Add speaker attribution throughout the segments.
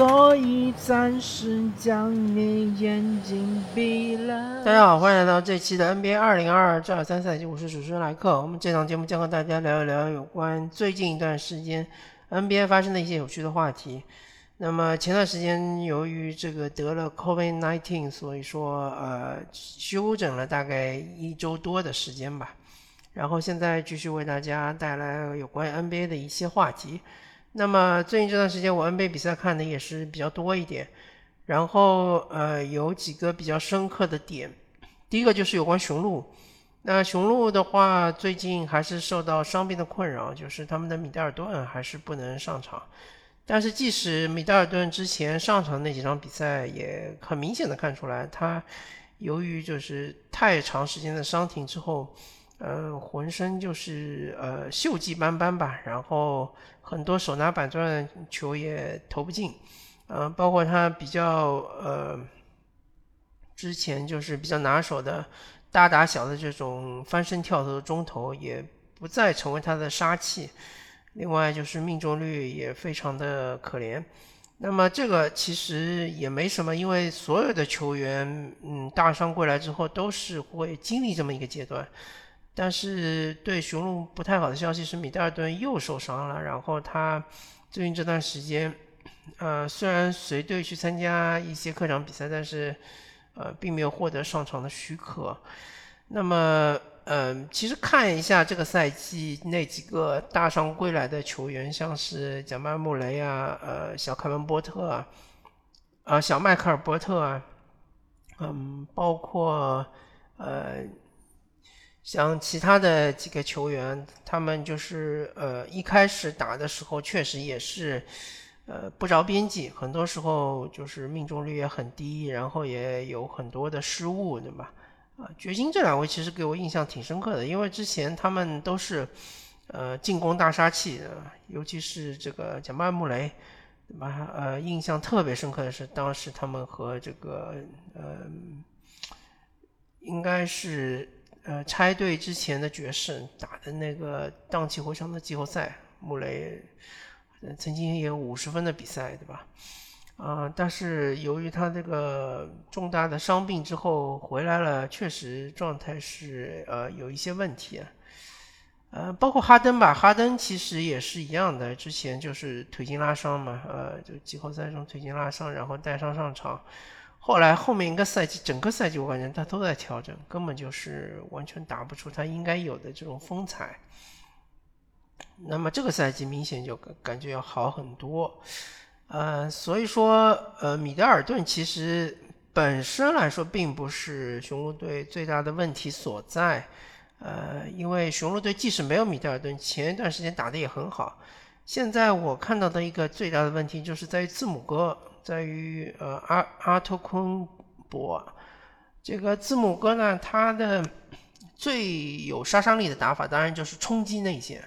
Speaker 1: 所以暂时将你眼睛闭了。
Speaker 2: 大家好，欢迎来到这期的 NBA 二零二二至二三赛季，我是主持人莱克。我们这档节目将和大家聊一聊有关最近一段时间 NBA 发生的一些有趣的话题。那么前段时间由于这个得了 COVID-19，所以说呃休整了大概一周多的时间吧。然后现在继续为大家带来有关 NBA 的一些话题。那么最近这段时间我 NBA 比赛看的也是比较多一点，然后呃有几个比较深刻的点，第一个就是有关雄鹿，那雄鹿的话最近还是受到伤病的困扰，就是他们的米德尔顿还是不能上场，但是即使米德尔顿之前上场那几场比赛，也很明显的看出来他由于就是太长时间的伤停之后。呃，浑身就是呃锈迹斑斑吧，然后很多手拿板砖球也投不进，呃，包括他比较呃之前就是比较拿手的大打小的这种翻身跳投的中投也不再成为他的杀器，另外就是命中率也非常的可怜。那么这个其实也没什么，因为所有的球员嗯大伤归来之后都是会经历这么一个阶段。但是对雄鹿不太好的消息是，米德尔顿又受伤了。然后他最近这段时间，呃，虽然随队去参加一些客场比赛，但是呃，并没有获得上场的许可。那么，嗯，其实看一下这个赛季那几个大伤归来的球员，像是贾曼·穆雷啊，呃，小凯文·波特啊，啊，小迈克尔·波特啊，嗯，包括呃。像其他的几个球员，他们就是呃一开始打的时候确实也是呃不着边际，很多时候就是命中率也很低，然后也有很多的失误，对吧？啊，掘金这两位其实给我印象挺深刻的，因为之前他们都是呃进攻大杀器，尤其是这个贾曼穆雷，对吧？呃，印象特别深刻的是当时他们和这个呃应该是。呃，拆队之前的爵士打的那个荡气回肠的季后赛，穆雷曾经也有五十分的比赛，对吧？啊，但是由于他这个重大的伤病之后回来了，确实状态是呃有一些问题啊。呃，包括哈登吧，哈登其实也是一样的，之前就是腿筋拉伤嘛，呃，就季后赛中腿筋拉伤，然后带伤上场。后来后面一个赛季，整个赛季我感觉他都在调整，根本就是完全打不出他应该有的这种风采。那么这个赛季明显就感觉要好很多，呃，所以说呃，米德尔顿其实本身来说并不是雄鹿队最大的问题所在，呃，因为雄鹿队即使没有米德尔顿，前一段时间打的也很好。现在我看到的一个最大的问题就是在于字母哥。在于呃阿阿托昆博，这个字母哥呢，他的最有杀伤力的打法当然就是冲击内线，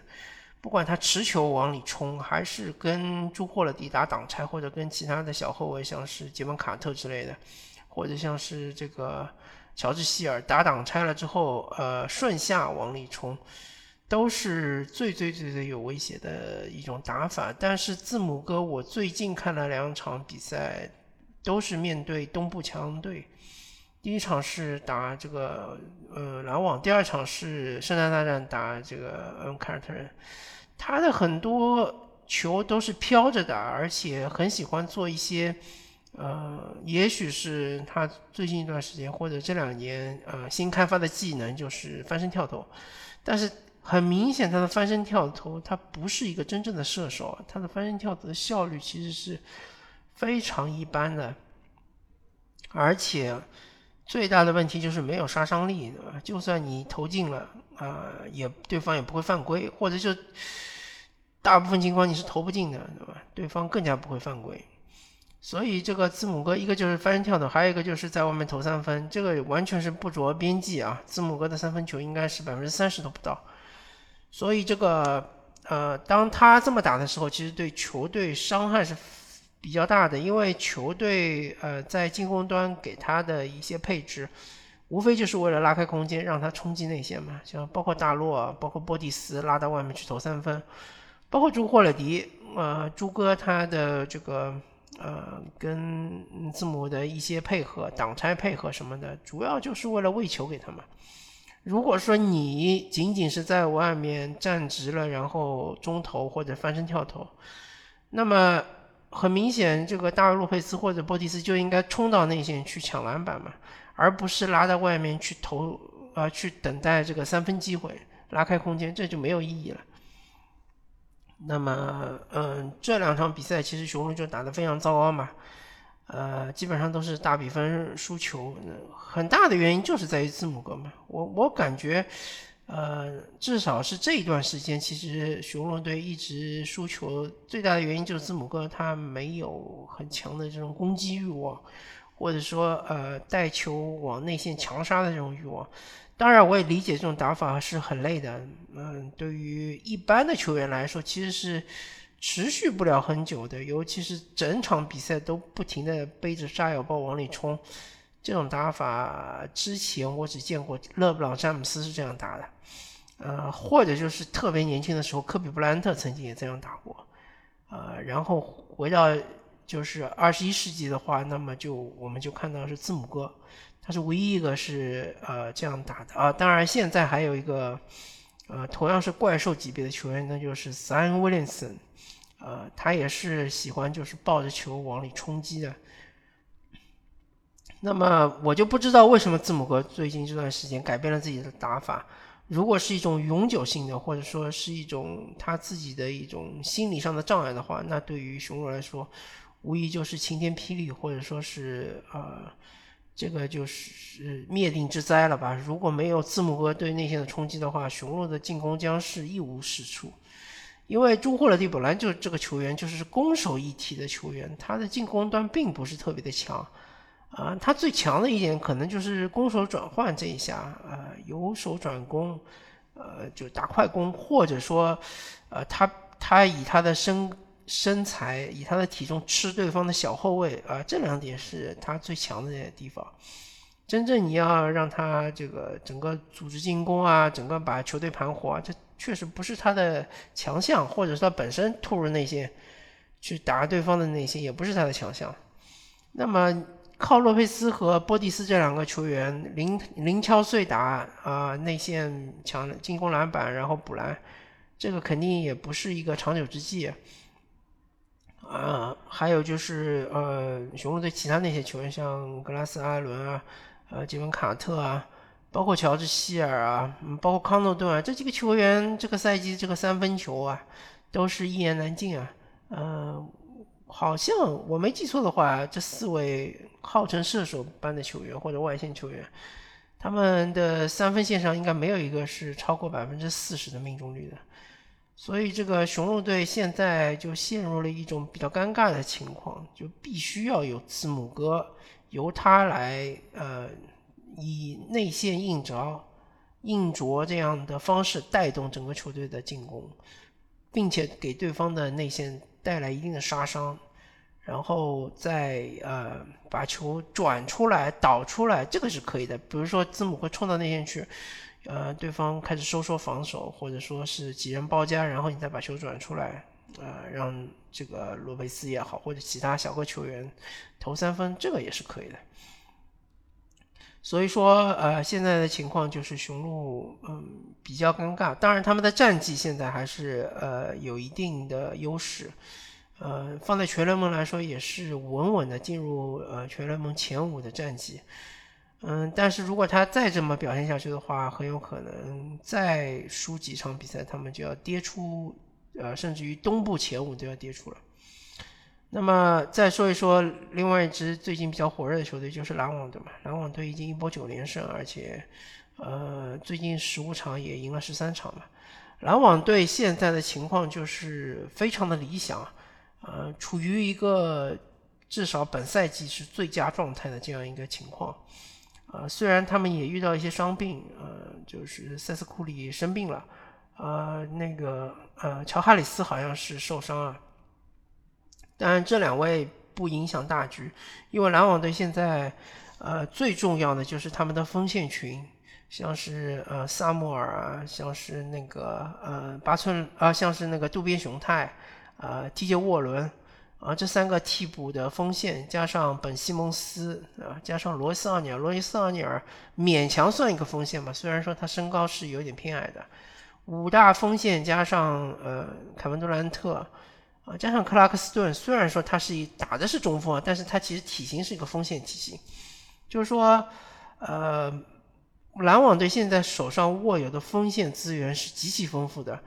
Speaker 2: 不管他持球往里冲，还是跟朱霍勒迪打挡拆，或者跟其他的小后卫像是杰文卡特之类的，或者像是这个乔治希尔打挡拆了之后，呃顺下往里冲。都是最最最最有威胁的一种打法，但是字母哥，我最近看了两场比赛，都是面对东部强队。第一场是打这个呃篮网，第二场是圣诞大战打这个嗯凯尔特人。他的很多球都是飘着的，而且很喜欢做一些呃，也许是他最近一段时间或者这两年呃新开发的技能，就是翻身跳投，但是。很明显，他的翻身跳投，他不是一个真正的射手，他的翻身跳投的效率其实是非常一般的，而且最大的问题就是没有杀伤力，对吧？就算你投进了，啊，也对方也不会犯规，或者就大部分情况你是投不进的，对吧？对方更加不会犯规。所以这个字母哥，一个就是翻身跳投，还有一个就是在外面投三分，这个完全是不着边际啊！字母哥的三分球应该是百分之三十都不到。所以这个呃，当他这么打的时候，其实对球队伤害是比较大的，因为球队呃在进攻端给他的一些配置，无非就是为了拉开空间，让他冲击内线嘛，像包括大洛，包括波蒂斯拉到外面去投三分，包括朱霍勒迪，呃，朱哥他的这个呃，跟字母的一些配合、挡拆配合什么的，主要就是为了喂球给他们。如果说你仅仅是在外面站直了，然后中投或者翻身跳投，那么很明显，这个大卫洛佩斯或者波蒂斯就应该冲到内线去抢篮板嘛，而不是拉到外面去投，呃，去等待这个三分机会，拉开空间，这就没有意义了。那么，嗯，这两场比赛其实雄鹿就打得非常糟糕嘛，呃，基本上都是大比分输球，很大的原因就是在于字母哥嘛。我我感觉，呃，至少是这一段时间，其实雄鹿队一直输球，最大的原因就是字母哥他没有很强的这种攻击欲望，或者说呃带球往内线强杀的这种欲望。当然，我也理解这种打法是很累的。嗯，对于一般的球员来说，其实是持续不了很久的。尤其是整场比赛都不停的背着炸药包往里冲，这种打法之前我只见过勒布朗詹姆斯是这样打的，呃，或者就是特别年轻的时候，科比布莱恩特曾经也这样打过。呃，然后回到就是二十一世纪的话，那么就我们就看到是字母哥。他是唯一一个是呃这样打的啊，当然现在还有一个呃同样是怪兽级别的球员，那就是 Zion Williamson，呃他也是喜欢就是抱着球往里冲击的。那么我就不知道为什么字母哥最近这段时间改变了自己的打法，如果是一种永久性的，或者说是一种他自己的一种心理上的障碍的话，那对于雄鹿来说，无疑就是晴天霹雳，或者说是呃。这个就是灭顶之灾了吧？如果没有字母哥对内线的冲击的话，雄鹿的进攻将是一无是处。因为朱霍勒蒂本来就这个球员就是攻守一体的球员，他的进攻端并不是特别的强啊。他最强的一点可能就是攻守转换这一下，呃，由守转攻，呃，就打快攻，或者说，呃，他他以他的身。身材以他的体重吃对方的小后卫啊，这两点是他最强的地方。真正你要让他这个整个组织进攻啊，整个把球队盘活，这确实不是他的强项，或者说本身突入内线去打对方的内线也不是他的强项。那么靠洛佩斯和波蒂斯这两个球员零零敲碎打啊，内线抢进攻篮板然后补篮，这个肯定也不是一个长久之计。啊，还有就是呃，雄鹿队其他那些球员，像格拉斯·阿伦啊，呃，杰文·卡特啊，包括乔治·希尔啊，包括康诺顿啊，这几个球员，这个赛季这个三分球啊，都是一言难尽啊。呃，好像我没记错的话，这四位号称射手般的球员或者外线球员，他们的三分线上应该没有一个是超过百分之四十的命中率的。所以这个雄鹿队现在就陷入了一种比较尴尬的情况，就必须要有字母哥，由他来呃以内线硬着硬着这样的方式带动整个球队的进攻，并且给对方的内线带来一定的杀伤，然后再呃把球转出来导出来，这个是可以的。比如说字母哥冲到内线去。呃，对方开始收缩防守，或者说是几人包夹，然后你再把球转出来，呃，让这个罗贝斯也好，或者其他小个球员投三分，这个也是可以的。所以说，呃，现在的情况就是雄鹿，嗯，比较尴尬。当然，他们的战绩现在还是呃有一定的优势，呃，放在全联盟来说也是稳稳的进入呃全联盟前五的战绩。嗯，但是如果他再这么表现下去的话，很有可能再输几场比赛，他们就要跌出，呃，甚至于东部前五都要跌出了。那么再说一说另外一支最近比较火热的球队，就是篮网队嘛。篮网队已经一波九连胜，而且，呃，最近十五场也赢了十三场嘛。篮网队现在的情况就是非常的理想，呃，处于一个至少本赛季是最佳状态的这样一个情况。呃，虽然他们也遇到一些伤病，呃，就是塞斯库里生病了，呃，那个呃，乔哈里斯好像是受伤了，但这两位不影响大局，因为篮网队现在呃最重要的就是他们的锋线群，像是呃萨穆尔啊，像是那个呃八寸啊，像是那个渡边雄太啊，TJ 沃伦。啊，这三个替补的锋线加上本西蒙斯啊，加上罗伊斯奥尼尔，罗伊斯奥尼尔勉强算一个锋线吧，虽然说他身高是有点偏矮的。五大锋线加上呃凯文杜兰特啊，加上克拉克斯顿，虽然说他是一打的是中锋，但是他其实体型是一个锋线体型，就是说呃。篮网队现在手上握有的锋线资源是极其丰富的，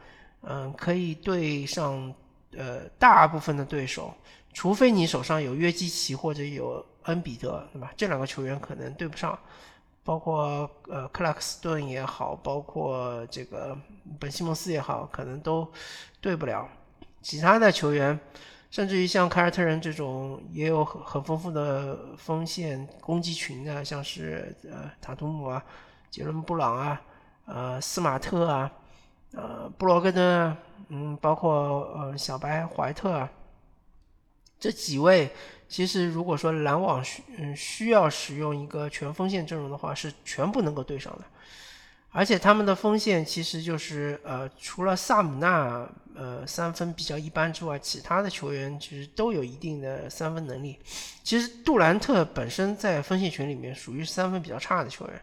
Speaker 2: 嗯，可以对上呃大部分的对手，除非你手上有约基奇或者有恩比德，对吧？这两个球员可能对不上，包括呃克拉克斯顿也好，包括这个本西蒙斯也好，可能都对不了。其他的球员，甚至于像凯尔特人这种也有很很丰富的锋线攻击群的，像是呃塔图姆啊。杰伦布朗啊，呃，斯马特啊，呃，布罗格登啊，嗯，包括呃小白怀特啊，这几位其实如果说篮网需嗯需要使用一个全锋线阵容的话，是全部能够对上的。而且他们的锋线其实就是呃除了萨姆纳呃三分比较一般之外，其他的球员其实都有一定的三分能力。其实杜兰特本身在锋线群里面属于三分比较差的球员。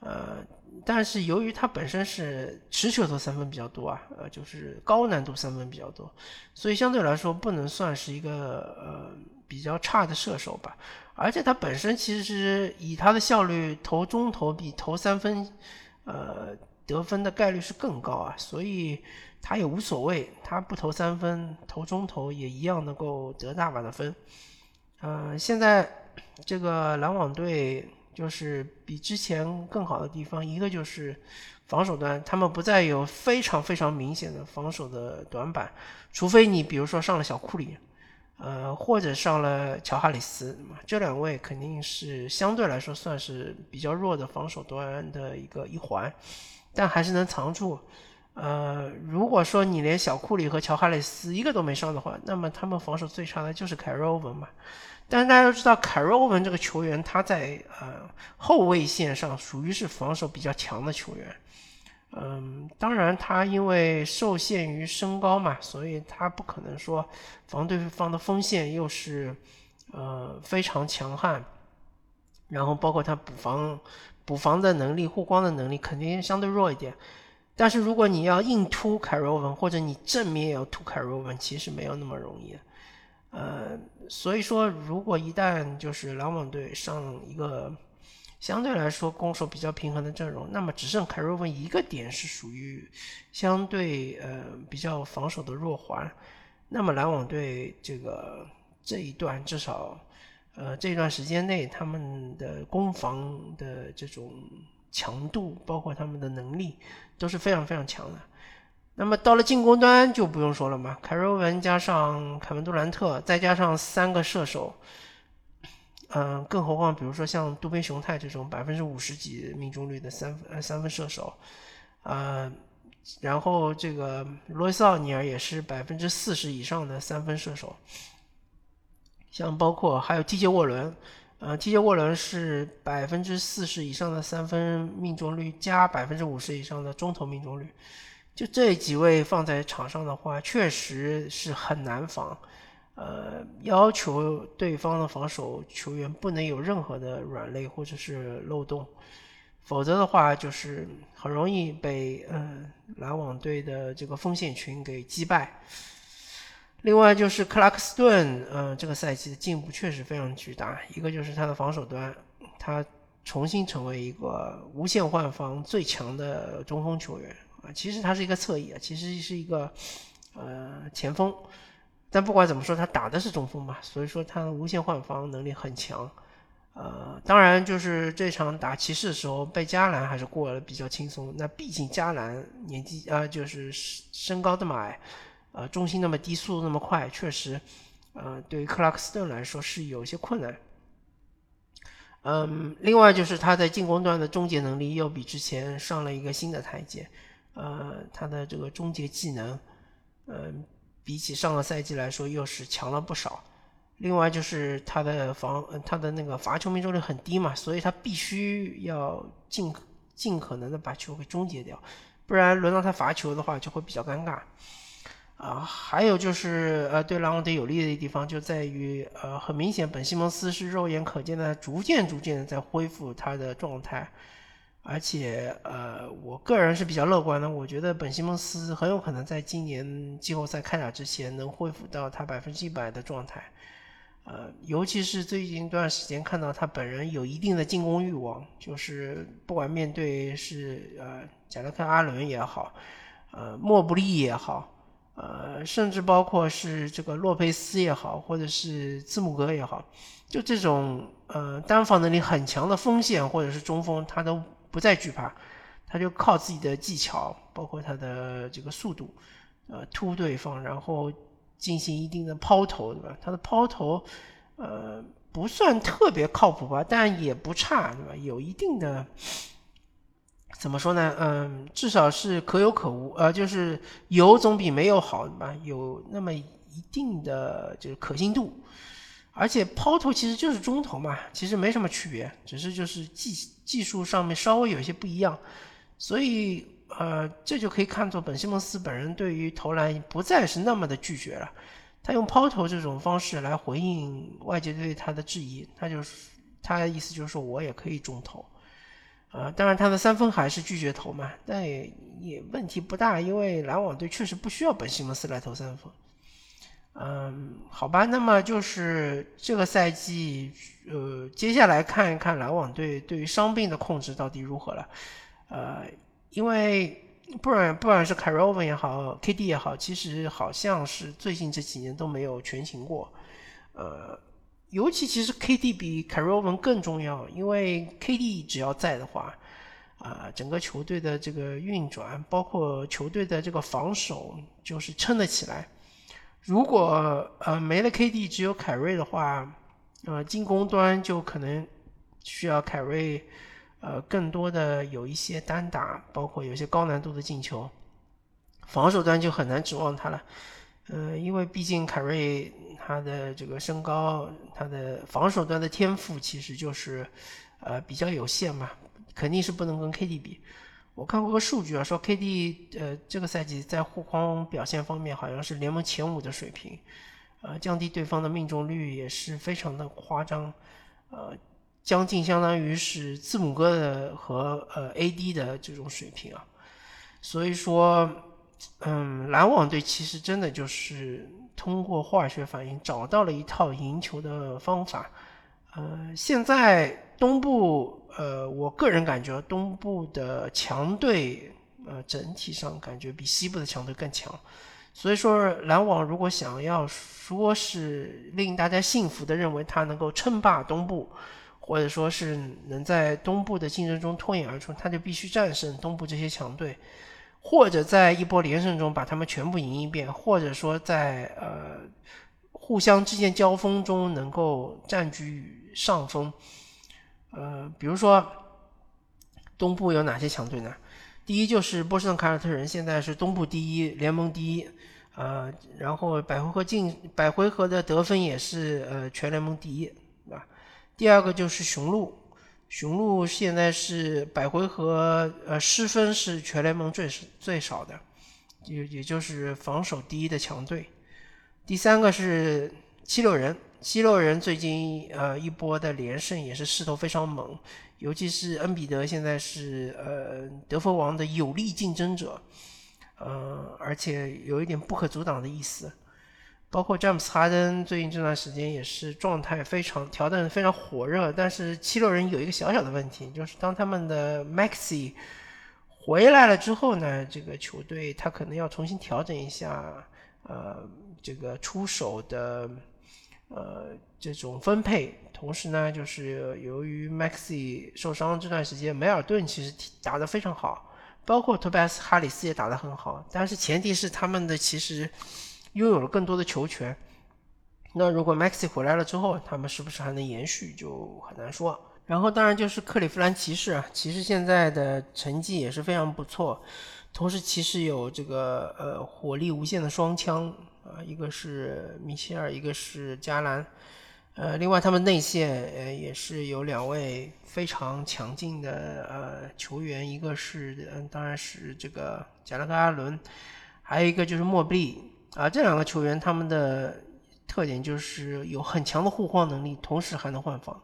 Speaker 2: 呃，但是由于他本身是持球投三分比较多啊，呃，就是高难度三分比较多，所以相对来说不能算是一个呃比较差的射手吧。而且他本身其实是以他的效率投中投比投三分，呃，得分的概率是更高啊，所以他也无所谓，他不投三分，投中投也一样能够得大把的分。嗯，现在这个篮网队。就是比之前更好的地方，一个就是防守端，他们不再有非常非常明显的防守的短板，除非你比如说上了小库里，呃，或者上了乔哈里斯，这两位肯定是相对来说算是比较弱的防守端的一个一环，但还是能藏住。呃，如果说你连小库里和乔哈里斯一个都没上的话，那么他们防守最差的就是凯瑞欧文嘛。但是大家都知道，凯瑞欧文这个球员，他在呃后卫线上属于是防守比较强的球员。嗯，当然他因为受限于身高嘛，所以他不可能说防对方的锋线又是呃非常强悍，然后包括他补防补防的能力、护光的能力肯定相对弱一点。但是如果你要硬突凯瑞欧文，或者你正面要突凯瑞欧文，其实没有那么容易。呃，所以说，如果一旦就是篮网队上一个相对来说攻守比较平衡的阵容，那么只剩凯瑞文一个点是属于相对呃比较防守的弱环，那么篮网队这个这一段至少呃这段时间内他们的攻防的这种强度，包括他们的能力都是非常非常强的。那么到了进攻端就不用说了嘛，凯瑞文加上凯文杜兰特，再加上三个射手，嗯，更何况比如说像杜宾雄太这种百分之五十几命中率的三分三分射手，呃，然后这个罗伊斯奥尼尔也是百分之四十以上的三分射手，像包括还有 TJ 沃伦，呃，TJ 沃伦是百分之四十以上的三分命中率加百分之五十以上的中投命中率。就这几位放在场上的话，确实是很难防。呃，要求对方的防守球员不能有任何的软肋或者是漏洞，否则的话就是很容易被嗯篮网队的这个锋线群给击败。另外就是克拉克斯顿，嗯，这个赛季的进步确实非常巨大。一个就是他的防守端，他重新成为一个无限换防最强的中锋球员啊。其实他是一个侧翼啊，其实是一个呃前锋，但不管怎么说，他打的是中锋嘛，所以说他无限换防能力很强。呃，当然就是这场打骑士的时候，被加兰还是过得比较轻松。那毕竟加兰年纪啊，就是身高这么矮，呃，重心那么低，速度那么快，确实，呃，对于克拉克斯顿来说是有些困难。嗯，另外就是他在进攻端的终结能力又比之前上了一个新的台阶。呃，他的这个终结技能，嗯，比起上个赛季来说又是强了不少。另外就是他的防，他的那个罚球命中率很低嘛，所以他必须要尽尽可能的把球给终结掉，不然轮到他罚球的话就会比较尴尬。啊，还有就是呃，对篮网队有利的地方就在于，呃，很明显，本西蒙斯是肉眼可见的逐渐逐渐的在恢复他的状态，而且呃，我个人是比较乐观的，我觉得本西蒙斯很有可能在今年季后赛开打之前能恢复到他百分之一百的状态，呃，尤其是最近一段时间看到他本人有一定的进攻欲望，就是不管面对是呃贾德克阿伦也好，呃莫布利也好。呃，甚至包括是这个洛佩斯也好，或者是字母哥也好，就这种呃单防能力很强的锋线或者是中锋，他都不再惧怕，他就靠自己的技巧，包括他的这个速度，呃突对方，然后进行一定的抛投，对吧？他的抛投呃不算特别靠谱吧，但也不差，对吧？有一定的。怎么说呢？嗯，至少是可有可无，呃，就是有总比没有好，对吧？有那么一定的就是可信度，而且抛投其实就是中投嘛，其实没什么区别，只是就是技技术上面稍微有一些不一样，所以呃，这就可以看作本西蒙斯本人对于投篮不再是那么的拒绝了，他用抛投这种方式来回应外界对他的质疑，他就是他的意思就是说我也可以中投。呃，当然他的三分还是拒绝投嘛，但也也问题不大，因为篮网队确实不需要本西蒙斯来投三分。嗯，好吧，那么就是这个赛季，呃，接下来看一看篮网队对于伤病的控制到底如何了。呃，因为不然不管是凯罗文也好，KD 也好，其实好像是最近这几年都没有全勤过。呃。尤其其实 KD 比凯瑞文更重要，因为 KD 只要在的话，啊，整个球队的这个运转，包括球队的这个防守，就是撑得起来。如果呃没了 KD，只有凯瑞的话，呃，进攻端就可能需要凯瑞，呃，更多的有一些单打，包括有一些高难度的进球，防守端就很难指望他了。呃，因为毕竟凯瑞他的这个身高，他的防守端的天赋其实就是，呃，比较有限嘛，肯定是不能跟 KD 比。我看过个数据啊，说 KD 呃这个赛季在护框表现方面好像是联盟前五的水平，呃，降低对方的命中率也是非常的夸张，呃，将近相当于是字母哥的和呃 AD 的这种水平啊，所以说。嗯，篮网队其实真的就是通过化学反应找到了一套赢球的方法。呃，现在东部，呃，我个人感觉东部的强队，呃，整体上感觉比西部的强队更强。所以说，篮网如果想要说是令大家信服的认为他能够称霸东部，或者说是能在东部的竞争中脱颖而出，他就必须战胜东部这些强队。或者在一波连胜中把他们全部赢一遍，或者说在呃互相之间交锋中能够占据上风。呃，比如说东部有哪些强队呢？第一就是波士顿凯尔特人，现在是东部第一，联盟第一。呃，然后百回合进百回合的得分也是呃全联盟第一，对吧？第二个就是雄鹿。雄鹿现在是百回合，呃，失分是全联盟最最少的，也也就是防守第一的强队。第三个是七六人，七六人最近呃一波的连胜也是势头非常猛，尤其是恩比德现在是呃得分王的有力竞争者，呃，而且有一点不可阻挡的意思。包括詹姆斯哈登最近这段时间也是状态非常调整非常火热，但是七六人有一个小小的问题，就是当他们的 Maxi 回来了之后呢，这个球队他可能要重新调整一下，呃，这个出手的呃这种分配。同时呢，就是由于 Maxi 受伤这段时间，梅尔顿其实打得非常好，包括托拜斯哈里斯也打得很好，但是前提是他们的其实。拥有了更多的球权，那如果 Maxi 回来了之后，他们是不是还能延续，就很难说。然后当然就是克利夫兰骑士啊，骑士现在的成绩也是非常不错，同时骑士有这个呃火力无限的双枪啊，一个是米切尔，一个是加兰，呃，另外他们内线呃也是有两位非常强劲的呃球员，一个是嗯当然是这个贾拉格阿伦，还有一个就是莫布利。啊，这两个球员他们的特点就是有很强的护框能力，同时还能换防。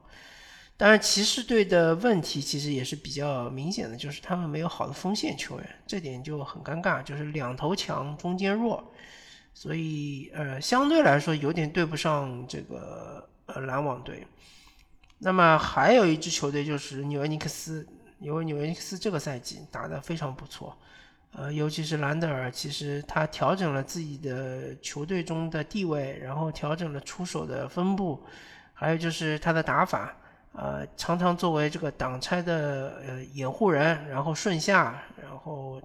Speaker 2: 当然，骑士队的问题其实也是比较明显的，就是他们没有好的锋线球员，这点就很尴尬，就是两头强，中间弱，所以呃，相对来说有点对不上这个呃篮网队。那么还有一支球队就是纽约尼克斯，因为纽约尼克斯这个赛季打得非常不错，呃，尤其是兰德尔，其实他调整了自己的球队中的地位，然后调整了出手的分布，还有就是他的打法。呃，常常作为这个挡拆的呃掩护人，然后顺下，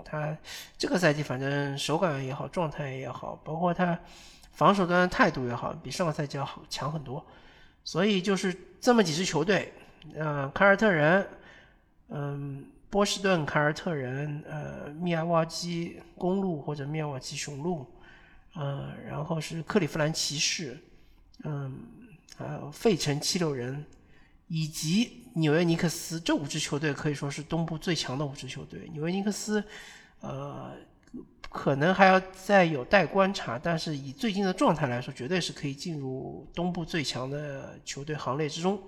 Speaker 2: 他这个赛季反正手感也好，状态也好，包括他防守端的态度也好，比上个赛季要好强很多。所以就是这么几支球队，呃，凯尔特人，嗯，波士顿凯尔特人，呃，密尔瓦基公路或者密尔瓦基雄鹿，呃，然后是克利夫兰骑士，嗯，还有费城七六人。以及纽约尼克斯这五支球队可以说是东部最强的五支球队。纽约尼克斯，呃，可能还要再有待观察，但是以最近的状态来说，绝对是可以进入东部最强的球队行列之中。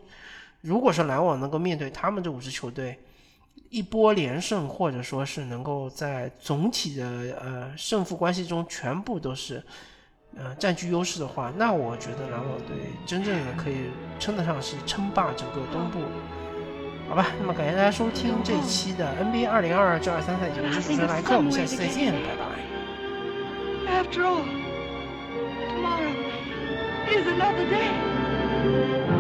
Speaker 2: 如果是篮网能够面对他们这五支球队一波连胜，或者说是能够在总体的呃胜负关系中全部都是。呃，占据优势的话，那我觉得篮网队真正的可以称得上是称霸整个东部，好吧？那么感谢大家收听这一期的 NBA 二零二二至二三赛季，我是主持人莱克，我们下期再见，拜拜。After all, tomorrow is another day.